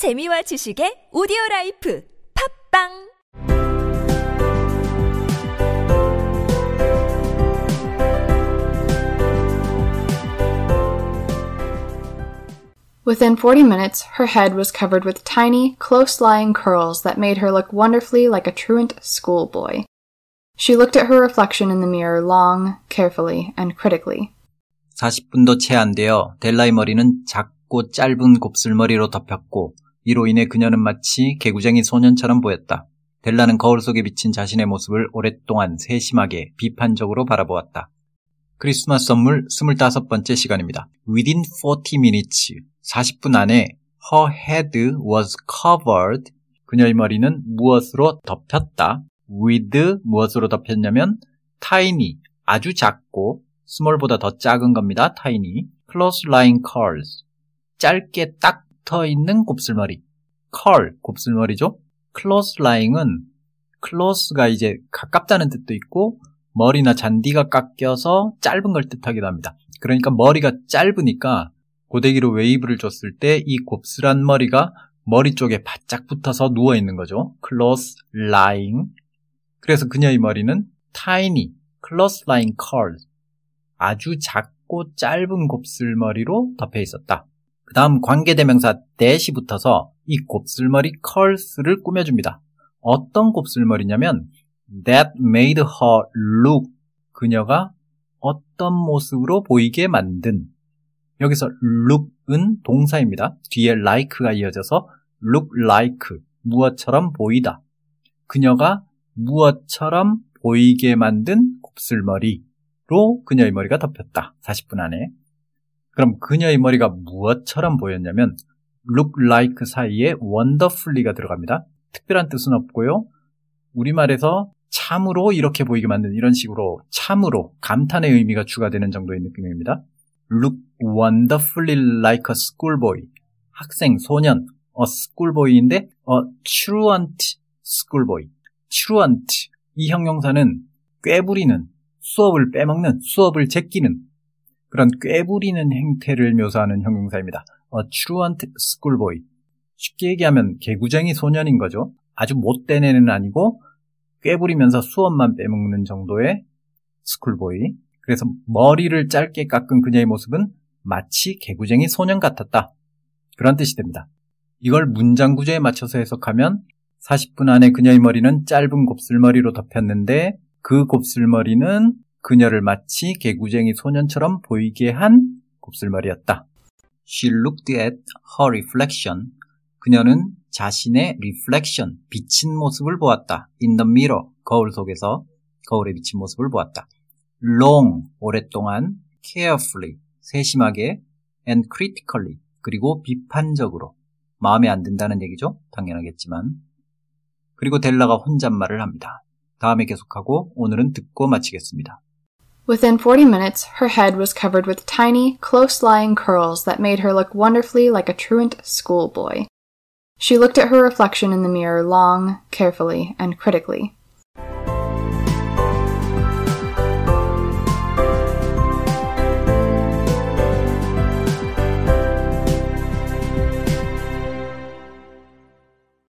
재미와 지식의 오디오 라이프 팝빵 Within 40 minutes, her head was covered with tiny, close lying curls that made her look wonderfully like a truant schoolboy. She looked at her reflection in the mirror long, carefully, and critically. 40분도 채 안 되어 델라의 머리는 작고 짧은 곱슬머리로 덮였고 이로 인해 그녀는 마치 개구쟁이 소년처럼 보였다. 델라는 거울 속에 비친 자신의 모습을 오랫동안 세심하게 비판적으로 바라보았다. 크리스마스 선물 25번째 시간입니다. Within 40 minutes, 40분 안에 her head was covered, 그녀의 머리는 무엇으로 덮였다. with 무엇으로 덮였냐면 tiny, 아주 작고 small보다 더 작은 겁니다. tiny, close lying curls, 짧게 딱 붙어 있는 곱슬머리. curl, 곱슬머리죠. close lying은 close가 이제 가깝다는 뜻도 있고 머리나 잔디가 깎여서 짧은 걸 뜻하기도 합니다. 그러니까 머리가 짧으니까 고데기로 웨이브를 줬을 때 이 곱슬한 머리가 머리 쪽에 바짝 붙어서 누워 있는 거죠. close lying. 그래서 그녀의 머리는 tiny, close lying curls. 아주 작고 짧은 곱슬머리로 덮여 있었다. 그 다음 관계대명사 that이 붙어서 이 곱슬머리 curls를 꾸며줍니다. 어떤 곱슬머리냐면 that made her look 그녀가 어떤 모습으로 보이게 만든 여기서 look은 동사입니다. 뒤에 like가 이어져서 look like 무엇처럼 보이다. 그녀가 무엇처럼 보이게 만든 곱슬머리로 그녀의 머리가 덮였다. 40분 안에. 그럼 그녀의 머리가 무엇처럼 보였냐면 look like 사이에 wonderfully가 들어갑니다. 특별한 뜻은 없고요. 우리말에서 참으로 이렇게 보이게 만든 이런 식으로 참으로 감탄의 의미가 추가되는 정도의 느낌입니다. look wonderfully like a schoolboy. 학생, 소년, a schoolboy인데 a truant schoolboy. truant. 이 형용사는 꾀부리는, 수업을 빼먹는, 수업을 제끼는 그런 꾀부리는 행태를 묘사하는 형용사입니다. a truant schoolboy. 쉽게 얘기하면 개구쟁이 소년인 거죠. 아주 못된 애는 아니고 꾀부리면서 수업만 빼먹는 정도의 스쿨보이. 그래서 머리를 짧게 깎은 그녀의 모습은 마치 개구쟁이 소년 같았다. 그런 뜻이 됩니다. 이걸 문장 구조에 맞춰서 해석하면 40분 안에 그녀의 머리는 짧은 곱슬머리로 덮였는데 그 곱슬머리는 그녀를 마치 개구쟁이 소년처럼 보이게 한 곱슬머리였다. She looked at her reflection. 그녀는 자신의 reflection, 비친 모습을 보았다. in the mirror, 거울 속에서 거울에 비친 모습을 보았다. long, 오랫동안, carefully, 세심하게, and critically, 그리고 비판적으로. 마음에 안 든다는 얘기죠? 당연하겠지만. 그리고 델라가 혼잣말을 합니다. 다음에 계속하고 오늘은 듣고 마치겠습니다. Within 40 minutes, her head was covered with tiny, close lying curls that made her look wonderfully like a truant schoolboy. She looked at her reflection in the mirror long, carefully, and critically.